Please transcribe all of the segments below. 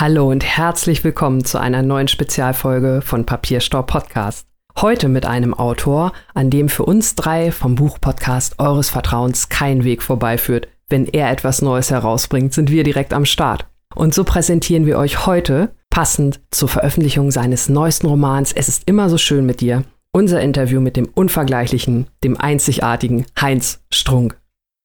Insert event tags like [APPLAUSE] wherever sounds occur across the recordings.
Hallo und herzlich willkommen zu einer neuen Spezialfolge von Papierstau Podcast. Heute mit einem Autor, an dem für uns drei vom Buchpodcast eures Vertrauens kein Weg vorbeiführt. Wenn er etwas Neues herausbringt, sind wir direkt am Start. Und so präsentieren wir euch heute, passend zur Veröffentlichung seines neuesten Romans Es ist immer so schön mit dir, unser Interview mit dem unvergleichlichen, dem einzigartigen Heinz Strunk.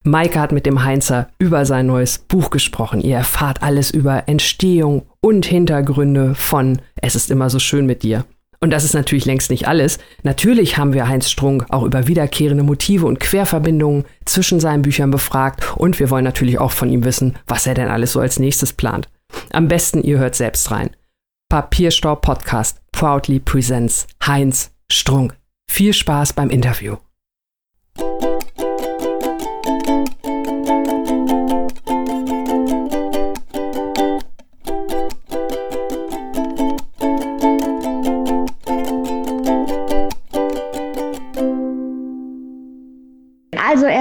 Maike hat mit dem Heinzer über sein neues Buch gesprochen. Ihr erfahrt alles über Entstehung und Hintergründe von Es ist immer so schön mit dir. Und das ist natürlich längst nicht alles. Natürlich haben wir Heinz Strunk auch über wiederkehrende Motive und Querverbindungen zwischen seinen Büchern befragt und wir wollen natürlich auch von ihm wissen, was er denn alles so als nächstes plant. Am besten ihr hört selbst rein. Papierstau Podcast proudly presents Heinz Strunk. Viel Spaß beim Interview.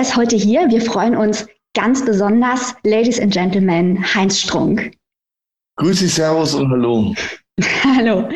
Ist heute hier. Wir freuen uns ganz besonders, Ladies and Gentlemen, Heinz Strunk. Grüße, Servus und Hallo. [LAUGHS] Hallo.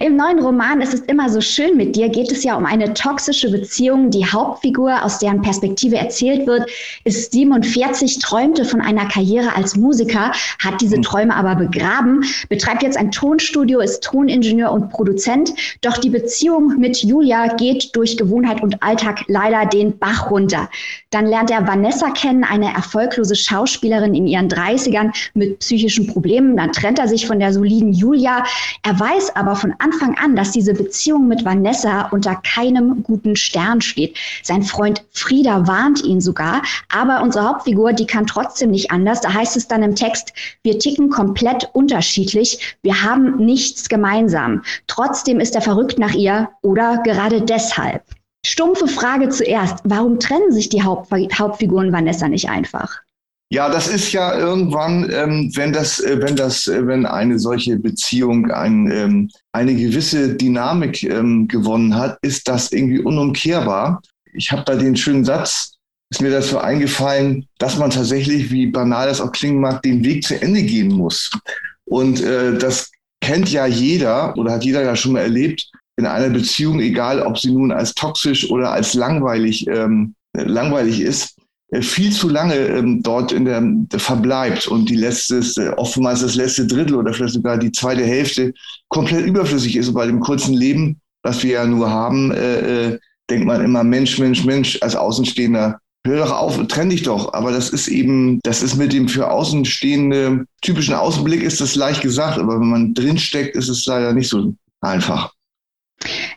Im neuen Roman Es ist immer so schön mit dir geht es ja um eine toxische Beziehung. Die Hauptfigur, aus deren Perspektive erzählt wird, ist 47, träumte von einer Karriere als Musiker, hat diese hm. Träume aber begraben, betreibt jetzt ein Tonstudio, ist Toningenieur und Produzent. Doch die Beziehung mit Julia geht durch Gewohnheit und Alltag leider den Bach runter. Dann lernt er Vanessa kennen, eine erfolglose Schauspielerin in ihren 30ern mit psychischen Problemen. Dann trennt er sich von der soliden Julia. Er weiß aber von Anfang an, dass diese Beziehung mit Vanessa unter keinem guten Stern steht. Sein Freund Frieda warnt ihn sogar, aber unsere Hauptfigur, die kann trotzdem nicht anders. Da heißt es dann im Text, wir ticken komplett unterschiedlich, wir haben nichts gemeinsam. Trotzdem ist er verrückt nach ihr oder gerade deshalb. Stumpfe Frage zuerst, warum trennen sich die Haupt Hauptfiguren Vanessa nicht einfach? Ja, das ist ja irgendwann, ähm, wenn das, äh, wenn das, äh, wenn eine solche Beziehung ein, ähm, eine gewisse Dynamik ähm, gewonnen hat, ist das irgendwie unumkehrbar. Ich habe da den schönen Satz, ist mir dazu eingefallen, dass man tatsächlich, wie banal das auch klingen mag, den Weg zu Ende gehen muss. Und äh, das kennt ja jeder oder hat jeder ja schon mal erlebt in einer Beziehung, egal ob sie nun als toxisch oder als langweilig ähm, langweilig ist äh, viel zu lange ähm, dort in der, der, verbleibt und die letzte, äh, oftmals das letzte Drittel oder vielleicht sogar die zweite Hälfte komplett überflüssig ist. Und bei dem kurzen Leben, was wir ja nur haben, äh, äh, denkt man immer Mensch, Mensch, Mensch als Außenstehender. Hör doch auf, trenn dich doch. Aber das ist eben, das ist mit dem für Außenstehende typischen Außenblick ist das leicht gesagt, aber wenn man drinsteckt, ist es leider nicht so einfach.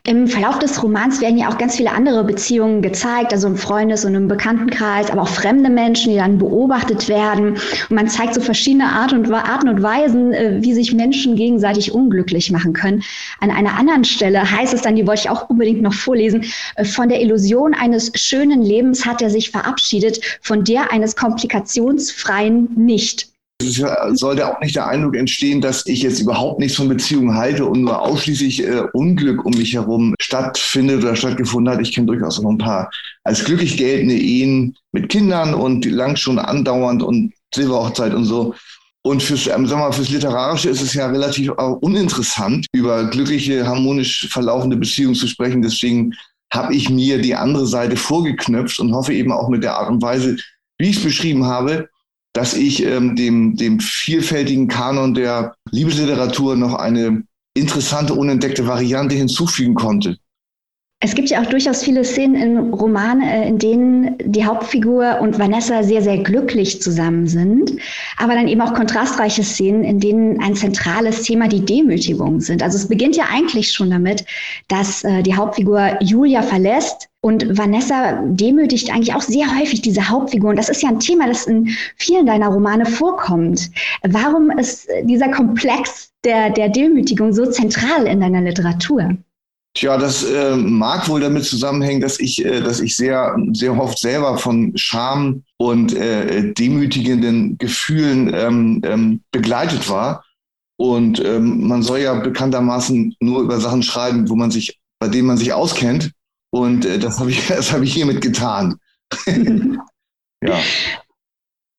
Im Verlauf des Romans werden ja auch ganz viele andere Beziehungen gezeigt, also im Freundes- und im Bekanntenkreis, aber auch fremde Menschen, die dann beobachtet werden. Und man zeigt so verschiedene Art und, Arten und Weisen, äh, wie sich Menschen gegenseitig unglücklich machen können. An einer anderen Stelle heißt es dann, die wollte ich auch unbedingt noch vorlesen, äh, von der Illusion eines schönen Lebens hat er sich verabschiedet, von der eines komplikationsfreien nicht. Es sollte auch nicht der Eindruck entstehen, dass ich jetzt überhaupt nichts von Beziehungen halte und nur ausschließlich äh, Unglück um mich herum stattfindet oder stattgefunden hat. Ich kenne durchaus noch ein paar als glücklich geltende Ehen mit Kindern und lang schon andauernd und Silberhochzeit und so. Und fürs, ähm, sag mal, fürs Literarische ist es ja relativ uninteressant, über glückliche, harmonisch verlaufende Beziehungen zu sprechen. Deswegen habe ich mir die andere Seite vorgeknöpft und hoffe eben auch mit der Art und Weise, wie ich es beschrieben habe, dass ich ähm, dem, dem vielfältigen Kanon der Liebesliteratur noch eine interessante, unentdeckte Variante hinzufügen konnte. Es gibt ja auch durchaus viele Szenen in Romanen, äh, in denen die Hauptfigur und Vanessa sehr, sehr glücklich zusammen sind, aber dann eben auch kontrastreiche Szenen, in denen ein zentrales Thema die Demütigung sind. Also es beginnt ja eigentlich schon damit, dass äh, die Hauptfigur Julia verlässt und Vanessa demütigt eigentlich auch sehr häufig diese Hauptfigur. Und das ist ja ein Thema, das in vielen deiner Romane vorkommt. Warum ist dieser Komplex der, der Demütigung so zentral in deiner Literatur? Tja, das äh, mag wohl damit zusammenhängen, dass ich, äh, dass ich sehr, sehr oft selber von Scham und äh, demütigenden Gefühlen ähm, ähm, begleitet war. Und ähm, man soll ja bekanntermaßen nur über Sachen schreiben, wo man sich, bei denen man sich auskennt. Und äh, das habe ich, [LAUGHS] das habe ich hiermit getan. [LAUGHS] ja.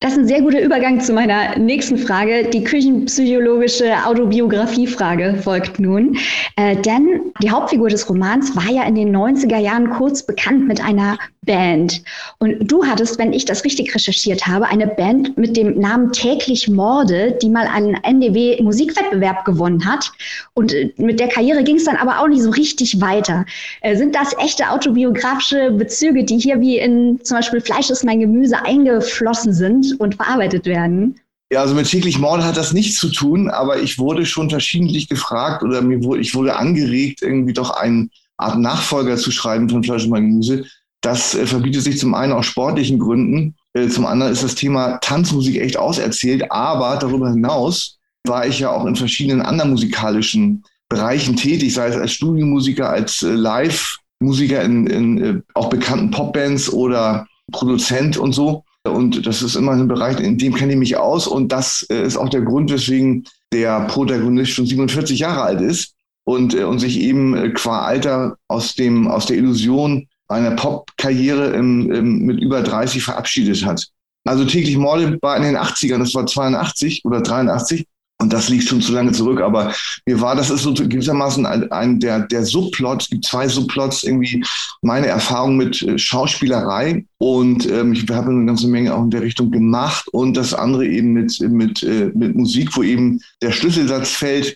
Das ist ein sehr guter Übergang zu meiner nächsten Frage. Die küchenpsychologische Autobiografiefrage folgt nun. Äh, denn die Hauptfigur des Romans war ja in den 90er Jahren kurz bekannt mit einer Band. Und du hattest, wenn ich das richtig recherchiert habe, eine Band mit dem Namen Täglich Morde, die mal einen NDW-Musikwettbewerb gewonnen hat. Und äh, mit der Karriere ging es dann aber auch nicht so richtig weiter. Äh, sind das echte autobiografische Bezüge, die hier wie in zum Beispiel Fleisch ist mein Gemüse eingeflossen sind? und verarbeitet werden? Ja, also mit täglich Mord hat das nichts zu tun, aber ich wurde schon verschiedentlich gefragt oder mir wurde, ich wurde angeregt, irgendwie doch eine Art Nachfolger zu schreiben von Fleisch und Gemüse. Das äh, verbietet sich zum einen aus sportlichen Gründen, äh, zum anderen ist das Thema Tanzmusik echt auserzählt, aber darüber hinaus war ich ja auch in verschiedenen anderen musikalischen Bereichen tätig, sei es als Studiomusiker, als äh, Live-Musiker in, in äh, auch bekannten Popbands oder Produzent und so. Und das ist immer ein Bereich, in dem kenne ich mich aus. Und das äh, ist auch der Grund, weswegen der Protagonist schon 47 Jahre alt ist und, äh, und sich eben qua Alter aus, dem, aus der Illusion einer Pop-Karriere mit über 30 verabschiedet hat. Also täglich Morde war in den 80ern, das war 82 oder 83. Und das liegt schon zu lange zurück, aber mir war, das ist so gewissermaßen ein, ein der, der Subplot, es gibt zwei Subplots, irgendwie meine Erfahrung mit äh, Schauspielerei und ähm, ich habe eine ganze Menge auch in der Richtung gemacht und das andere eben mit, mit, äh, mit Musik, wo eben der Schlüsselsatz fällt,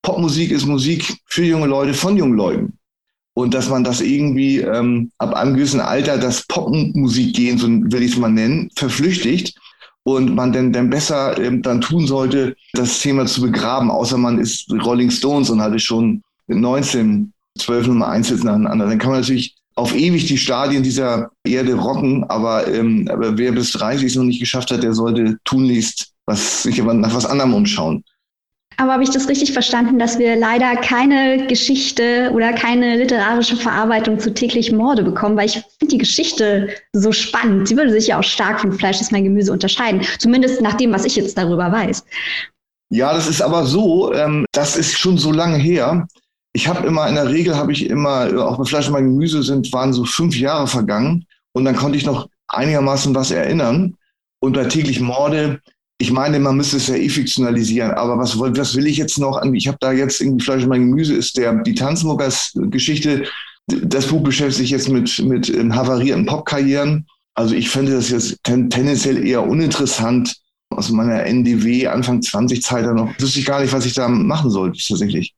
Popmusik ist Musik für junge Leute von jungen Leuten. Und dass man das irgendwie ähm, ab einem gewissen Alter das Popmusik gehen, so will ich es mal nennen, verflüchtigt und man denn, denn besser ähm, dann tun sollte, das Thema zu begraben, außer man ist Rolling Stones und hatte schon 19, 12 Nummer 1 jetzt nacheinander. Dann kann man natürlich auf ewig die Stadien dieser Erde rocken, aber, ähm, aber wer bis 30 es noch nicht geschafft hat, der sollte tunlichst was, sich aber nach was anderem umschauen. Aber habe ich das richtig verstanden, dass wir leider keine Geschichte oder keine literarische Verarbeitung zu täglich Morde bekommen? Weil ich finde die Geschichte so spannend. Sie würde sich ja auch stark von Fleisch ist mein Gemüse unterscheiden. Zumindest nach dem, was ich jetzt darüber weiß. Ja, das ist aber so, ähm, das ist schon so lange her. Ich habe immer, in der Regel habe ich immer, auch bei Fleisch und mein Gemüse sind, waren so fünf Jahre vergangen und dann konnte ich noch einigermaßen was erinnern. Und bei täglich Morde ich meine, man müsste es ja eh fiktionalisieren, aber was, was will ich jetzt noch? Ich habe da jetzt irgendwie Fleisch und mein Gemüse ist der, die Tanzmuckers Geschichte. Das Buch beschäftigt sich jetzt mit, mit ähm, havarierten Popkarrieren. Also ich fände das jetzt ten, tendenziell eher uninteressant aus meiner NDW Anfang 20 Zeit noch. Wüsste ich gar nicht, was ich da machen sollte tatsächlich.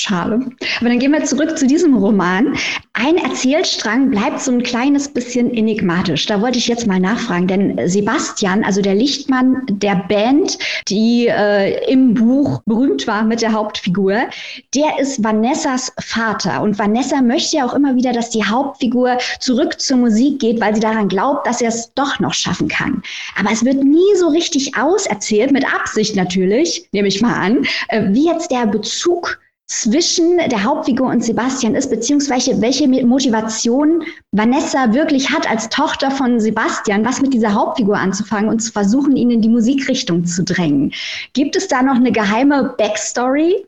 Schade. Aber dann gehen wir zurück zu diesem Roman. Ein Erzählstrang bleibt so ein kleines bisschen enigmatisch. Da wollte ich jetzt mal nachfragen, denn Sebastian, also der Lichtmann der Band, die äh, im Buch berühmt war mit der Hauptfigur, der ist Vanessas Vater. Und Vanessa möchte ja auch immer wieder, dass die Hauptfigur zurück zur Musik geht, weil sie daran glaubt, dass er es doch noch schaffen kann. Aber es wird nie so richtig auserzählt, mit Absicht natürlich, nehme ich mal an, äh, wie jetzt der Bezug zwischen der Hauptfigur und Sebastian ist, beziehungsweise welche Motivation Vanessa wirklich hat als Tochter von Sebastian, was mit dieser Hauptfigur anzufangen und zu versuchen, ihn in die Musikrichtung zu drängen. Gibt es da noch eine geheime Backstory?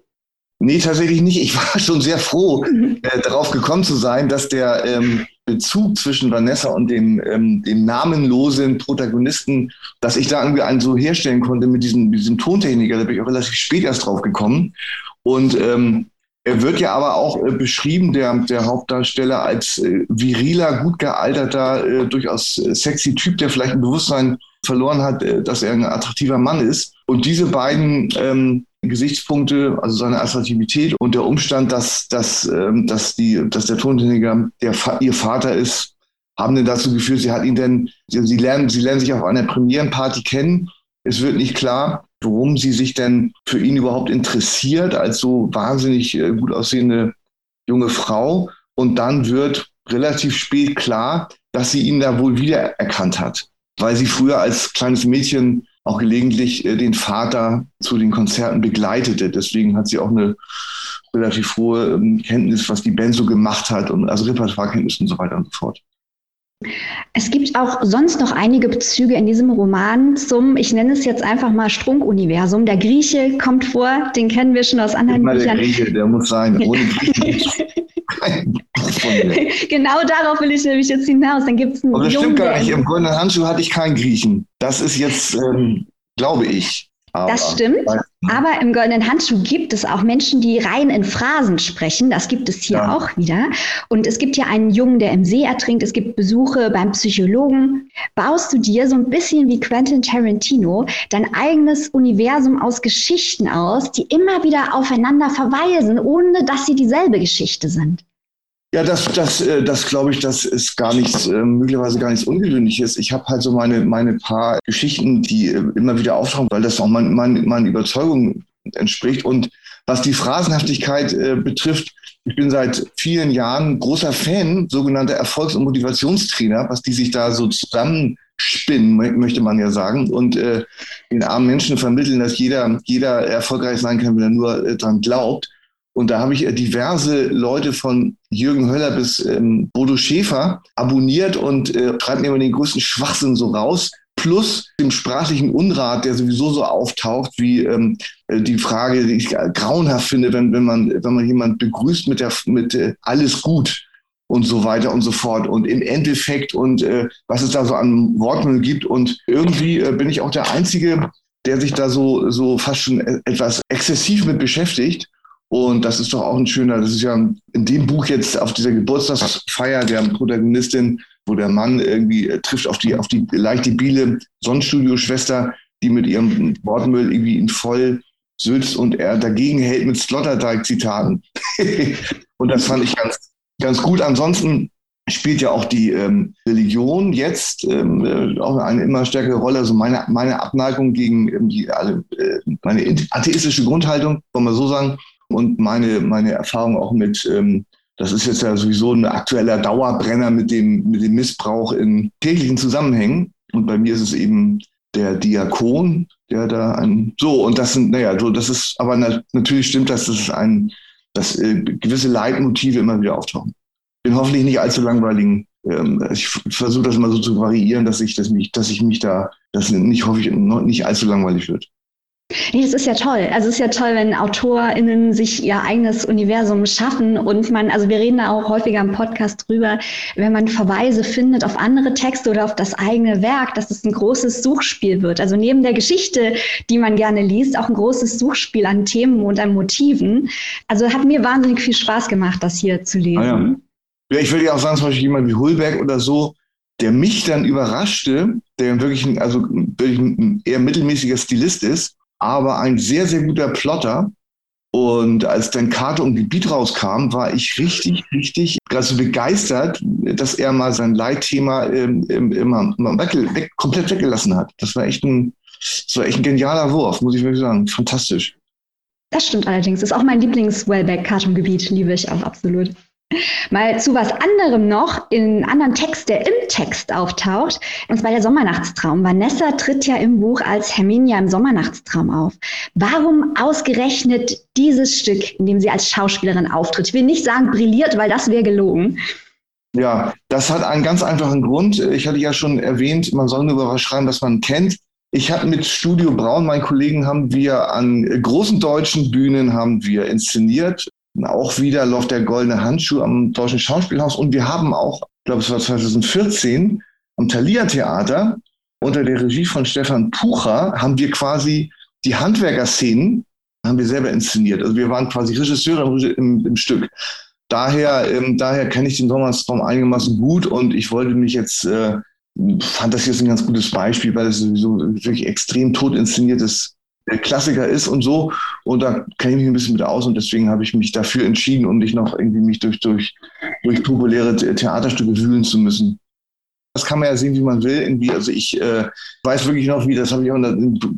Nee, tatsächlich nicht. Ich war schon sehr froh, mhm. [LAUGHS] äh, darauf gekommen zu sein, dass der ähm, Bezug zwischen Vanessa und dem, ähm, dem namenlosen Protagonisten, dass ich da irgendwie einen so herstellen konnte mit diesem, diesem Tontechniker, da bin ich auch relativ spät erst drauf gekommen. Und ähm, er wird ja aber auch äh, beschrieben, der, der Hauptdarsteller, als äh, viriler, gut gealterter, äh, durchaus äh, sexy Typ, der vielleicht ein Bewusstsein verloren hat, äh, dass er ein attraktiver Mann ist. Und diese beiden ähm, Gesichtspunkte, also seine Attraktivität und der Umstand, dass, dass, ähm, dass, die, dass der Tontechniker der, ihr Vater ist, haben denn dazu geführt, sie hat ihn denn, sie lernen, sie lernen sich auf einer Premierenparty kennen. Es wird nicht klar, worum sie sich denn für ihn überhaupt interessiert, als so wahnsinnig äh, gut aussehende junge Frau. Und dann wird relativ spät klar, dass sie ihn da wohl wiedererkannt hat, weil sie früher als kleines Mädchen auch gelegentlich äh, den Vater zu den Konzerten begleitete. Deswegen hat sie auch eine relativ hohe ähm, Kenntnis, was die Band so gemacht hat und also Repertoirekenntnis und so weiter und so fort. Es gibt auch sonst noch einige Bezüge in diesem Roman zum, ich nenne es jetzt einfach mal Strunk-Universum. Der Grieche kommt vor, den kennen wir schon aus anderen Büchern. Der Grieche, der muss sein. [LAUGHS] Ohne mir. genau darauf will ich nämlich jetzt hinaus. Dann gibt es einen Aber das stimmt gar nicht. Im goldenen Handschuh hatte ich keinen Griechen. Das ist jetzt, ähm, glaube ich. Aber, das stimmt. Aber im goldenen Handschuh gibt es auch Menschen, die rein in Phrasen sprechen. Das gibt es hier ja. auch wieder. Und es gibt hier einen Jungen, der im See ertrinkt. Es gibt Besuche beim Psychologen. Baust du dir so ein bisschen wie Quentin Tarantino dein eigenes Universum aus Geschichten aus, die immer wieder aufeinander verweisen, ohne dass sie dieselbe Geschichte sind? Ja, das, das, äh, das glaube ich, das ist gar nichts, äh, möglicherweise gar nichts Ungewöhnliches. Ich habe halt so meine, meine paar Geschichten, die äh, immer wieder auftauchen, weil das auch mein, mein, meine Überzeugung entspricht. Und was die Phrasenhaftigkeit äh, betrifft, ich bin seit vielen Jahren großer Fan sogenannter Erfolgs- und Motivationstrainer, was die sich da so zusammenspinnen, möchte man ja sagen, und äh, den armen Menschen vermitteln, dass jeder, jeder erfolgreich sein kann, wenn er nur äh, dran glaubt. Und da habe ich äh, diverse Leute von Jürgen Höller bis ähm, Bodo Schäfer abonniert und äh, schreibt mir immer den größten Schwachsinn so raus. Plus dem sprachlichen Unrat, der sowieso so auftaucht, wie ähm, äh, die Frage, die ich grauenhaft finde, wenn, wenn, man, wenn man jemand begrüßt mit, der, mit äh, alles gut und so weiter und so fort. Und im Endeffekt und äh, was es da so an Wortmüll gibt. Und irgendwie äh, bin ich auch der Einzige, der sich da so, so fast schon e-, etwas exzessiv mit beschäftigt. Und das ist doch auch ein schöner, das ist ja in dem Buch jetzt auf dieser Geburtstagsfeier der Protagonistin, wo der Mann irgendwie äh, trifft auf die, auf die leicht debile Sonnenstudio-Schwester, die mit ihrem Wortmüll irgendwie ihn voll sülzt und er dagegen hält mit Sloterdijk-Zitaten. [LAUGHS] und das fand ich ganz, ganz gut. Ansonsten spielt ja auch die ähm, Religion jetzt ähm, äh, auch eine immer stärkere Rolle. Also meine, meine Abneigung gegen ähm, die, alle, äh, meine atheistische Grundhaltung, wollen wir so sagen, und meine, meine Erfahrung auch mit, ähm, das ist jetzt ja sowieso ein aktueller Dauerbrenner mit dem, mit dem Missbrauch in kirchlichen Zusammenhängen. Und bei mir ist es eben der Diakon, der da ein, so, und das sind, naja, so, das ist, aber na, natürlich stimmt das, das ist ein, dass äh, gewisse Leitmotive immer wieder auftauchen. Bin hoffentlich nicht allzu langweiligen. Ähm, ich versuche das mal so zu variieren, dass ich das mich, dass ich mich da, das nicht hoffe ich, nicht allzu langweilig wird. Nee, es ist ja toll. Also es ist ja toll, wenn AutorInnen sich ihr eigenes Universum schaffen und man, also wir reden da auch häufiger im Podcast drüber, wenn man Verweise findet auf andere Texte oder auf das eigene Werk, dass es ein großes Suchspiel wird. Also neben der Geschichte, die man gerne liest, auch ein großes Suchspiel an Themen und an Motiven. Also hat mir wahnsinnig viel Spaß gemacht, das hier zu lesen. Ah ja. ja, ich würde ja auch sagen, zum Beispiel jemand wie Hulberg oder so, der mich dann überraschte, der wirklich ein, also wirklich ein eher mittelmäßiger Stilist ist, aber ein sehr, sehr guter Plotter. Und als dann Karte und Gebiet rauskam, war ich richtig, richtig also begeistert, dass er mal sein Leitthema ähm, immer, immer weg, weg, komplett weggelassen hat. Das war echt ein, das war echt ein genialer Wurf, muss ich wirklich sagen. Fantastisch. Das stimmt allerdings. Das ist auch mein Lieblings-Wellback-Kartongebiet, liebe ich auch absolut. Mal zu was anderem noch, in einem anderen Text, der im Text auftaucht, und zwar der Sommernachtstraum. Vanessa tritt ja im Buch als Herminia im Sommernachtstraum auf. Warum ausgerechnet dieses Stück, in dem sie als Schauspielerin auftritt? Ich will nicht sagen brilliert, weil das wäre gelogen. Ja, das hat einen ganz einfachen Grund. Ich hatte ja schon erwähnt, man soll nur über was schreiben, was man kennt. Ich habe mit Studio Braun, meinen Kollegen, haben wir an großen deutschen Bühnen haben wir inszeniert auch wieder läuft der goldene Handschuh am Deutschen Schauspielhaus. Und wir haben auch, ich glaube, es war 2014, am Thalia Theater unter der Regie von Stefan Pucher haben wir quasi die Handwerkerszenen haben wir selber inszeniert. Also wir waren quasi Regisseure im, im Stück. Daher, ähm, daher kenne ich den Sommersraum einigermaßen gut und ich wollte mich jetzt, äh, fand das jetzt ein ganz gutes Beispiel, weil es sowieso wirklich extrem tot inszeniertes der Klassiker ist und so. Und da kenne ich mich ein bisschen mit aus und deswegen habe ich mich dafür entschieden, um nicht noch irgendwie mich durch, durch, durch populäre Theaterstücke wühlen zu müssen. Das kann man ja sehen, wie man will. Irgendwie, also ich äh, weiß wirklich noch, wie, das habe ich auch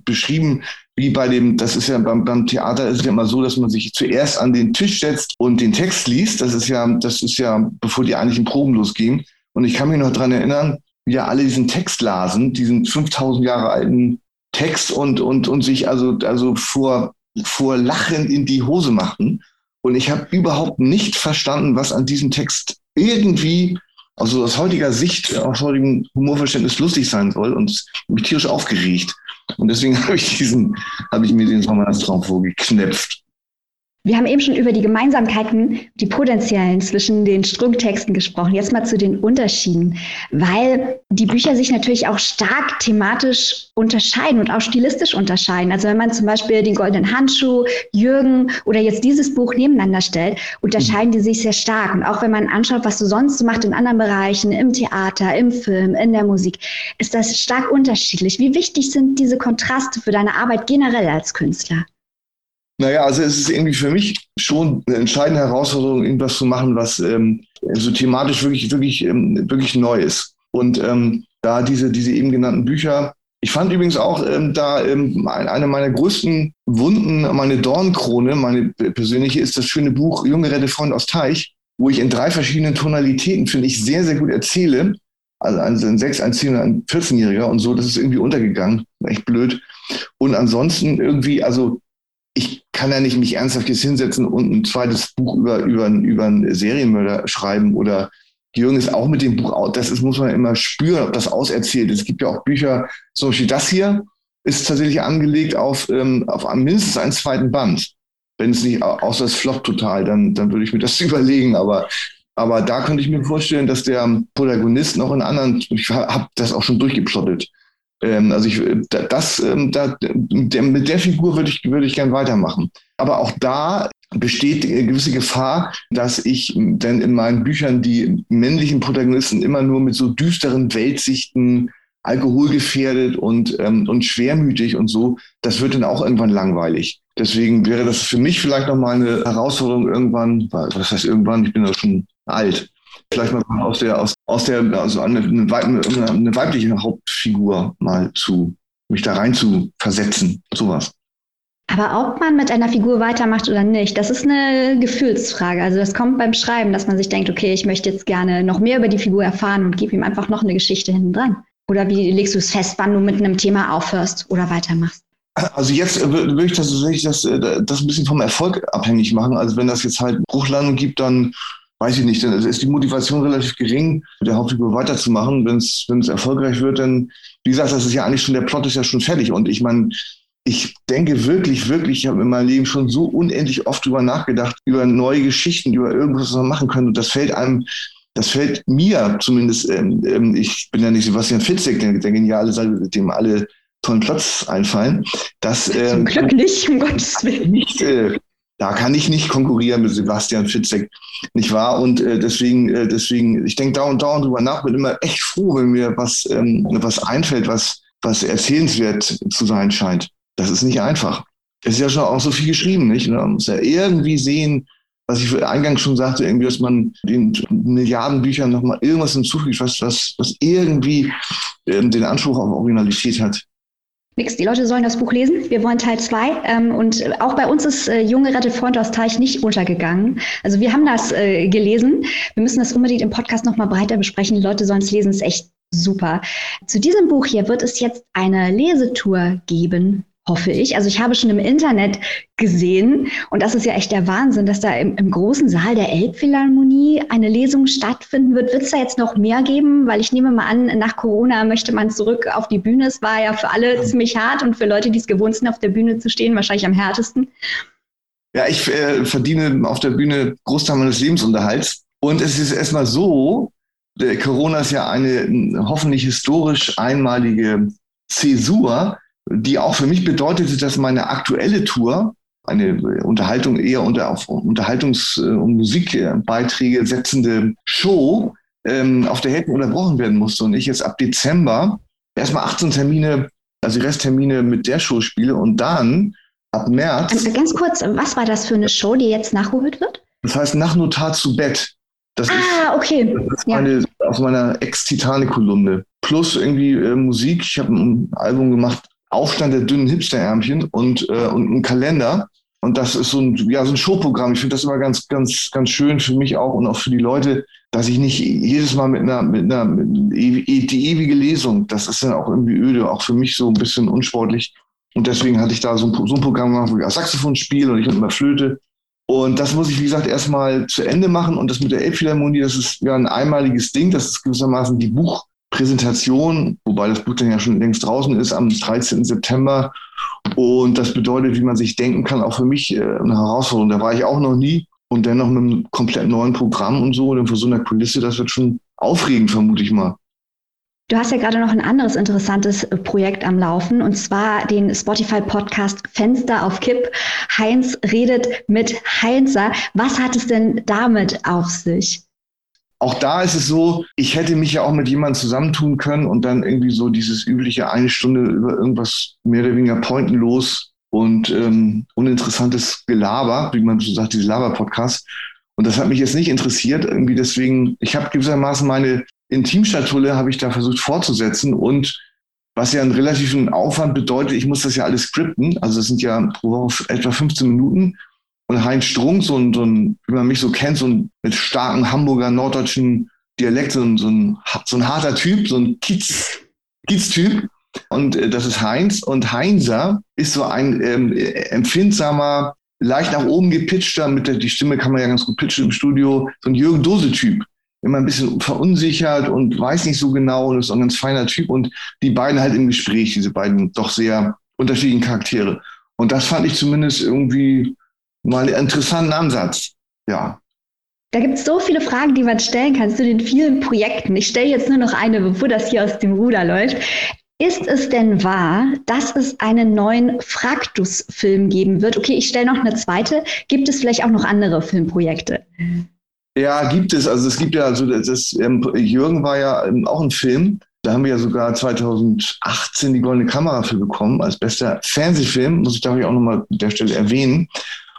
beschrieben, wie bei dem, das ist ja beim, beim Theater ist es ja immer so, dass man sich zuerst an den Tisch setzt und den Text liest. Das ist ja, das ist ja, bevor die eigentlichen Proben losgehen. Und ich kann mich noch dran erinnern, wie ja alle diesen Text lasen, diesen 5000 Jahre alten Text und, und, und sich also, also vor, vor Lachen in die Hose machten. Und ich habe überhaupt nicht verstanden, was an diesem Text irgendwie, also aus heutiger Sicht, aus heutigem Humorverständnis lustig sein soll und mich tierisch aufgeregt. Und deswegen [LAUGHS] habe ich diesen, habe ich mir den Sommernachtstraum vorgeknöpft. Wir haben eben schon über die Gemeinsamkeiten, die potenziellen zwischen den Strunktexten gesprochen. Jetzt mal zu den Unterschieden, weil die Bücher sich natürlich auch stark thematisch unterscheiden und auch stilistisch unterscheiden. Also wenn man zum Beispiel den Goldenen Handschuh, Jürgen oder jetzt dieses Buch nebeneinander stellt, unterscheiden die sich sehr stark. Und auch wenn man anschaut, was du sonst so macht in anderen Bereichen, im Theater, im Film, in der Musik, ist das stark unterschiedlich. Wie wichtig sind diese Kontraste für deine Arbeit generell als Künstler? Naja, also es ist irgendwie für mich schon eine entscheidende Herausforderung, irgendwas zu machen, was ähm, so thematisch wirklich, wirklich, ähm, wirklich neu ist. Und ähm, da diese, diese eben genannten Bücher, ich fand übrigens auch ähm, da ähm, eine meiner größten Wunden, meine Dornkrone, meine persönliche, ist das schöne Buch Junge Rette Freund aus Teich, wo ich in drei verschiedenen Tonalitäten, finde ich, sehr, sehr gut erzähle. Also ein, ein 6, ein 10 und ein 14-Jähriger und so, das ist irgendwie untergegangen. Echt blöd. Und ansonsten irgendwie, also ich kann ja nicht mich ernsthaft jetzt hinsetzen und ein zweites Buch über, über, über einen Serienmörder schreiben oder Jürgen ist auch mit dem Buch, das ist, muss man immer spüren, ob das auserzählt ist. Es gibt ja auch Bücher, zum Beispiel das hier ist tatsächlich angelegt auf, ähm, auf mindestens einen zweiten Band. Wenn es nicht, außer es floppt total, dann, dann würde ich mir das [LAUGHS] überlegen. Aber, aber da könnte ich mir vorstellen, dass der Protagonist noch in anderen, ich habe das auch schon durchgeplottet, also ich, das, ähm, da, mit der Figur würde ich, würde ich gern weitermachen. Aber auch da besteht eine gewisse Gefahr, dass ich dann in meinen Büchern die männlichen Protagonisten immer nur mit so düsteren Weltsichten, alkoholgefährdet und, ähm, und schwermütig und so, das wird dann auch irgendwann langweilig. Deswegen wäre das für mich vielleicht nochmal eine Herausforderung irgendwann, was heißt irgendwann, ich bin ja schon alt, vielleicht mal aus der, aus, aus der, also eine, eine, eine weibliche Hauptfigur mal zu, mich da rein zu versetzen, sowas. Aber ob man mit einer Figur weitermacht oder nicht, das ist eine Gefühlsfrage. Also das kommt beim Schreiben, dass man sich denkt, okay, ich möchte jetzt gerne noch mehr über die Figur erfahren und gebe ihm einfach noch eine Geschichte hinten dran. Oder wie legst du es fest, wann du mit einem Thema aufhörst oder weitermachst? Also jetzt würde ich das, ich das, äh, das ein bisschen vom Erfolg abhängig machen. Also wenn das jetzt halt Bruchlandung gibt, dann weiß ich nicht, dann ist die Motivation relativ gering, mit der Hauptfigur weiterzumachen. Wenn es erfolgreich wird, dann, wie gesagt, das ist ja eigentlich schon, der Plot ist ja schon fertig. Und ich meine, ich denke wirklich, wirklich, ich habe in meinem Leben schon so unendlich oft drüber nachgedacht, über neue Geschichten, über irgendwas, was man machen könnte. Und das fällt einem, das fällt mir zumindest, ähm, ähm, ich bin ja nicht Sebastian Fitzek, der, der geniale, dem alle tollen Platz einfallen. Das, ähm, Zum Glück nicht, um Gottes Willen. Nicht, äh, da kann ich nicht konkurrieren mit Sebastian Fitzek, nicht wahr? Und äh, deswegen, äh, deswegen, ich denke dauernd, dauernd drüber nach, bin immer echt froh, wenn mir was, ähm, was einfällt, was, was erzählenswert zu sein scheint. Das ist nicht einfach. Es ist ja schon auch so viel geschrieben, nicht? Man muss ja irgendwie sehen, was ich eingangs schon sagte, irgendwie, dass man den Milliarden Büchern nochmal irgendwas hinzufügt, was, was, was irgendwie ähm, den Anspruch auf Originalität hat. Nix, die Leute sollen das Buch lesen. Wir wollen Teil zwei. Ähm, und auch bei uns ist äh, Junge rettet Freund aus Teich nicht untergegangen. Also wir haben das äh, gelesen. Wir müssen das unbedingt im Podcast nochmal breiter besprechen. Die Leute sollen es lesen. Es ist echt super. Zu diesem Buch hier wird es jetzt eine Lesetour geben hoffe ich. Also ich habe schon im Internet gesehen, und das ist ja echt der Wahnsinn, dass da im, im großen Saal der Elbphilharmonie eine Lesung stattfinden wird. Wird es da jetzt noch mehr geben? Weil ich nehme mal an, nach Corona möchte man zurück auf die Bühne. Es war ja für alle ziemlich hart und für Leute, die es gewohnt sind, auf der Bühne zu stehen, wahrscheinlich am härtesten. Ja, ich äh, verdiene auf der Bühne Großteil meines Lebensunterhalts. Und es ist erstmal so, Corona ist ja eine hoffentlich historisch einmalige Zäsur die auch für mich bedeutete, dass meine aktuelle Tour, eine Unterhaltung eher unter auf Unterhaltungs- und Musikbeiträge setzende Show, ähm, auf der Hälfte unterbrochen werden musste und ich jetzt ab Dezember erstmal 18 Termine, also Resttermine mit der Show spiele und dann ab März. Ähm, ganz kurz, was war das für eine Show, die jetzt nachgeholt wird? Das heißt Nach Notar zu Bett. Das ah, ist, okay. Das ist meine, ja. aus meiner Ex-Titanic-Kolumne. Plus irgendwie äh, Musik. Ich habe ein Album gemacht, Aufstand der dünnen Hipsterärmchen und, äh, und ein Kalender. Und das ist so ein, ja, so ein Showprogramm. Ich finde das immer ganz, ganz, ganz schön für mich auch und auch für die Leute, dass ich nicht jedes Mal mit einer, mit einer, mit die ewige Lesung, das ist dann auch irgendwie öde, auch für mich so ein bisschen unsportlich. Und deswegen hatte ich da so ein, so ein Programm gemacht, wo ich auch Saxophon spiele und ich hatte immer Flöte. Und das muss ich, wie gesagt, erstmal zu Ende machen. Und das mit der Elbphilharmonie, das ist ja ein einmaliges Ding. Das ist gewissermaßen die Buch, Präsentation, wobei das Buch dann ja schon längst draußen ist, am 13. September. Und das bedeutet, wie man sich denken kann, auch für mich äh, eine Herausforderung. Da war ich auch noch nie. Und dennoch mit einem komplett neuen Programm und so, und vor so einer Kulisse, das wird schon aufregend, vermute ich mal. Du hast ja gerade noch ein anderes interessantes äh, Projekt am Laufen und zwar den Spotify-Podcast Fenster auf Kipp. Heinz redet mit Heinzer. Was hat es denn damit auf sich? Auch da ist es so, ich hätte mich ja auch mit jemandem zusammentun können und dann irgendwie so dieses übliche eine Stunde über irgendwas mehr oder weniger pointenlos und ähm, uninteressantes Gelaber, wie man so sagt, diese Laber-Podcast. Und das hat mich jetzt nicht interessiert. Irgendwie deswegen, ich habe gewissermaßen meine Intimschatulle habe ich da versucht fortzusetzen und was ja einen relativen Aufwand bedeutet, ich muss das ja alles skripten, also es sind ja pro Woche etwa 15 Minuten. Und Heinz Strunk, so ein, so ein, wie man mich so kennt, so ein mit starkem Hamburger norddeutschen Dialekt, so ein, so ein, so ein harter Typ, so ein Kiez, Kiez-Typ. Und äh, das ist Heinz. Und Heinzer ist so ein ähm, empfindsamer, leicht nach oben gepitchter, mit der, die Stimme kann man ja ganz gut pitchen im Studio, so ein Jürgen Dose-Typ immer ein bisschen verunsichert und weiß nicht so genau und ist ein ganz feiner Typ. Und die beiden halt im Gespräch, diese beiden doch sehr unterschiedlichen Charaktere. Und das fand ich zumindest irgendwie mal einen interessanten Ansatz. Ja. Da gibt es so viele Fragen, die man stellen kann zu den vielen Projekten. Ich stelle jetzt nur noch eine, bevor das hier aus dem Ruder läuft. Ist es denn wahr, dass es einen neuen Fraktus-Film geben wird? Okay, ich stelle noch eine zweite. Gibt es vielleicht auch noch andere Filmprojekte? Ja, gibt es. Also es gibt ja, also das, das ähm, Jürgen war ja ähm, auch ein Film. Da haben wir ja sogar 2018 die Goldene Kamera für bekommen, als bester Fernsehfilm, muss ich darf ich auch nochmal an der Stelle erwähnen.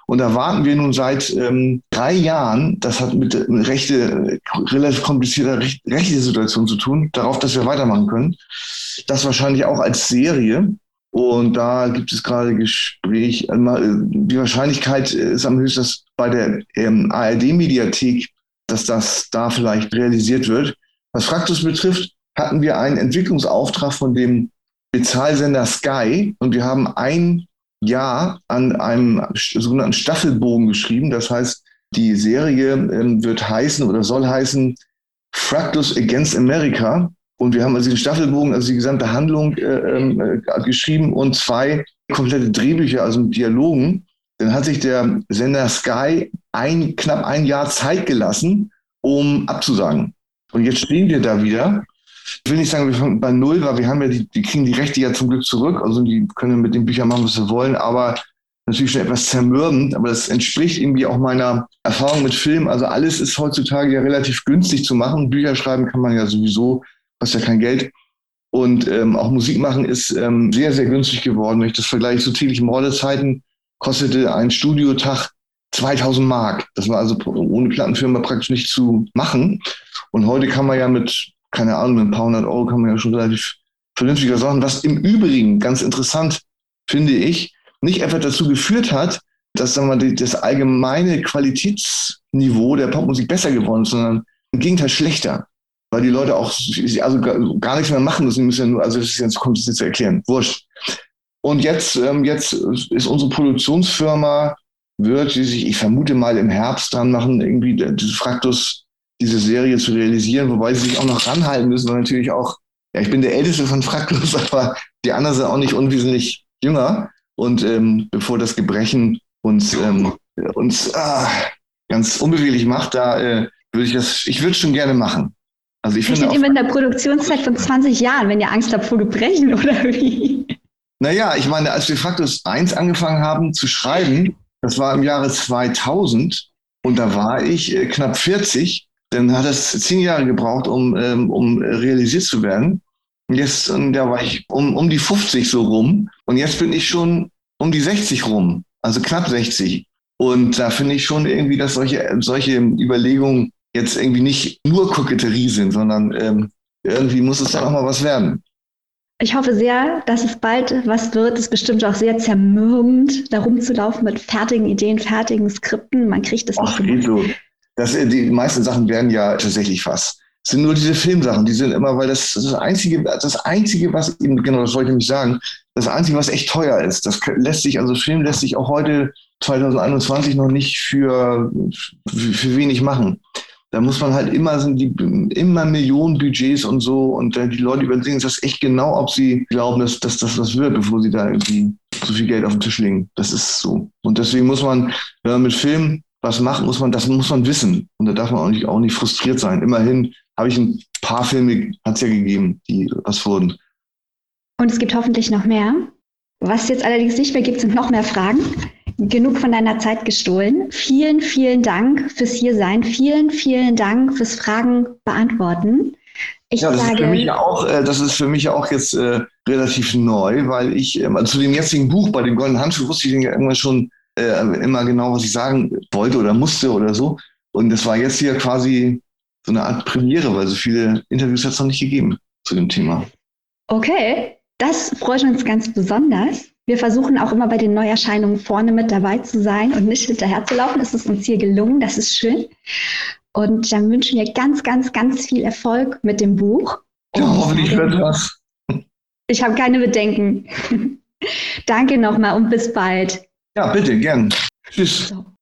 Und da warten wir nun seit ähm, drei Jahren, das hat mit, mit rechte, relativ komplizierter Rech, rechte Situation zu tun, darauf, dass wir weitermachen können. Das wahrscheinlich auch als Serie. Und da gibt es gerade Gespräch. Also die Wahrscheinlichkeit ist am höchsten, dass bei der ähm, ARD-Mediathek, dass das da vielleicht realisiert wird. Was Fraktus betrifft, hatten wir einen Entwicklungsauftrag von dem Bezahlsender Sky und wir haben ein Jahr an einem sogenannten Staffelbogen geschrieben. Das heißt, die Serie ähm, wird heißen oder soll heißen Fractus Against America. Und wir haben also den Staffelbogen, also die gesamte Handlung äh, ähm, äh, geschrieben und zwei komplette Drehbücher, also mit Dialogen. Dann hat sich der Sender Sky ein, knapp ein Jahr Zeit gelassen, um abzusagen. Und jetzt stehen wir da wieder. Ich will nicht sagen, wir fangen bei Null, weil wir haben ja die, die kriegen die Rechte ja zum Glück zurück. Also die können mit den Büchern machen, was sie wollen, aber natürlich schon etwas zermürbend, aber das entspricht irgendwie auch meiner Erfahrung mit Film. Also alles ist heutzutage ja relativ günstig zu machen. Bücher schreiben kann man ja sowieso kostet ja kein Geld. Und ähm, auch Musik machen ist ähm, sehr, sehr günstig geworden. Wenn ich das vergleiche zu täglichen Mordezeiten, kostete ein Studiotag 2000 Mark. Das war also ohne Plattenfirma praktisch nicht zu machen. Und heute kann man ja mit, keine Ahnung, mit ein paar hundert Euro kann man ja schon relativ vernünftiger Sachen, was im Übrigen ganz interessant, finde ich, nicht einfach dazu geführt hat, dass sagen wir, das allgemeine Qualitätsniveau der Popmusik besser geworden ist, sondern im Gegenteil schlechter weil die Leute auch also gar nichts mehr machen müssen. Die müssen ja nur, also das ist jetzt kompliziert zu erklären. Wurscht. Und jetzt, ähm, jetzt ist unsere Produktionsfirma, wird die sich, ich vermute mal, im Herbst dran machen, irgendwie diese Fraktus, diese Serie zu realisieren, wobei sie sich auch noch ranhalten müssen, weil natürlich auch, ja, ich bin der Älteste von Fraktus, [LAUGHS] aber die anderen sind auch nicht unwesentlich jünger. Und ähm, bevor das Gebrechen uns, ähm, uns ah, ganz unbeweglich macht, da äh, würde ich das, ich würde es schon gerne machen. Also ich finde. immer in der Produktionszeit von 20 Jahren, wenn ihr Angst habt vor Gebrechen [LAUGHS] oder wie? Naja, ich meine, als wir Fraktus 1 angefangen haben zu schreiben, das war im Jahre 2000 und da war ich äh, knapp 40, dann hat es zehn Jahre gebraucht, um, ähm, um realisiert zu werden. Und jetzt, und da war ich um, um die 50 so rum und jetzt bin ich schon um die 60 rum, also knapp 60. Und da finde ich schon irgendwie, dass solche, solche Überlegungen jetzt irgendwie nicht nur Koketterie sind, sondern ähm, irgendwie muss es dann auch mal was werden. Ich hoffe sehr, dass es bald was wird. Es ist bestimmt auch sehr zermürbend, da rumzulaufen mit fertigen Ideen, fertigen Skripten. Man kriegt das Ach, nicht. So. Das, äh, die meisten Sachen werden ja tatsächlich was. Es sind nur diese Filmsachen, die sind immer, weil das, das Einzige, das Einzige, was eben, genau, das wollte ich nämlich sagen, das Einzige, was echt teuer ist, das lässt sich, also Film lässt sich auch heute 2021 noch nicht für, für, wenig machen. da muss man halt immer, sind die immer Millionen Budgets und so und äh, die Leute überlegen das echt genau, ob sie glauben, dass, dass das was wird, bevor sie da irgendwie so viel Geld auf den Tisch legen. Das ist so. Und deswegen muss man, wenn man mit Film was macht, muss man, das muss man wissen. Und da darf man auch nicht, auch nicht frustriert sein. Immerhin habe ich ein paar Filme, hat es ja gegeben, die was wurden. Und es gibt hoffentlich noch mehr. Was jetzt allerdings nicht mehr gibt, sind noch mehr Fragen genug von deiner Zeit gestohlen. Vielen, vielen Dank fürs Hiersein. Vielen, vielen Dank fürs Fragen beantworten. Ich ja, das sage, ist für mich auch, äh, das ist für mich auch jetzt äh, relativ neu, weil ich also zu dem jetzigen Buch bei dem Goldenen Handschuh wusste ich ja irgendwann schon äh, immer genau, was ich sagen wollte oder musste oder so. Und das war jetzt hier quasi so eine Art Premiere, weil so viele Interviews hat es noch nicht gegeben zu dem Thema. Okay, das freut uns ganz besonders. Wir versuchen auch immer bei den Neuerscheinungen vorne mit dabei zu sein und nicht hinterher zu laufen. Das ist uns hier gelungen, das ist schön. Und dann wünschen wir ganz, ganz, ganz viel Erfolg mit dem Buch. Ja, hoffentlich wird [LAUGHS] was. Ich habe keine Bedenken. [LAUGHS] Danke nochmal und bis bald. Ja, bitte, gern. Tschüss. Ciao.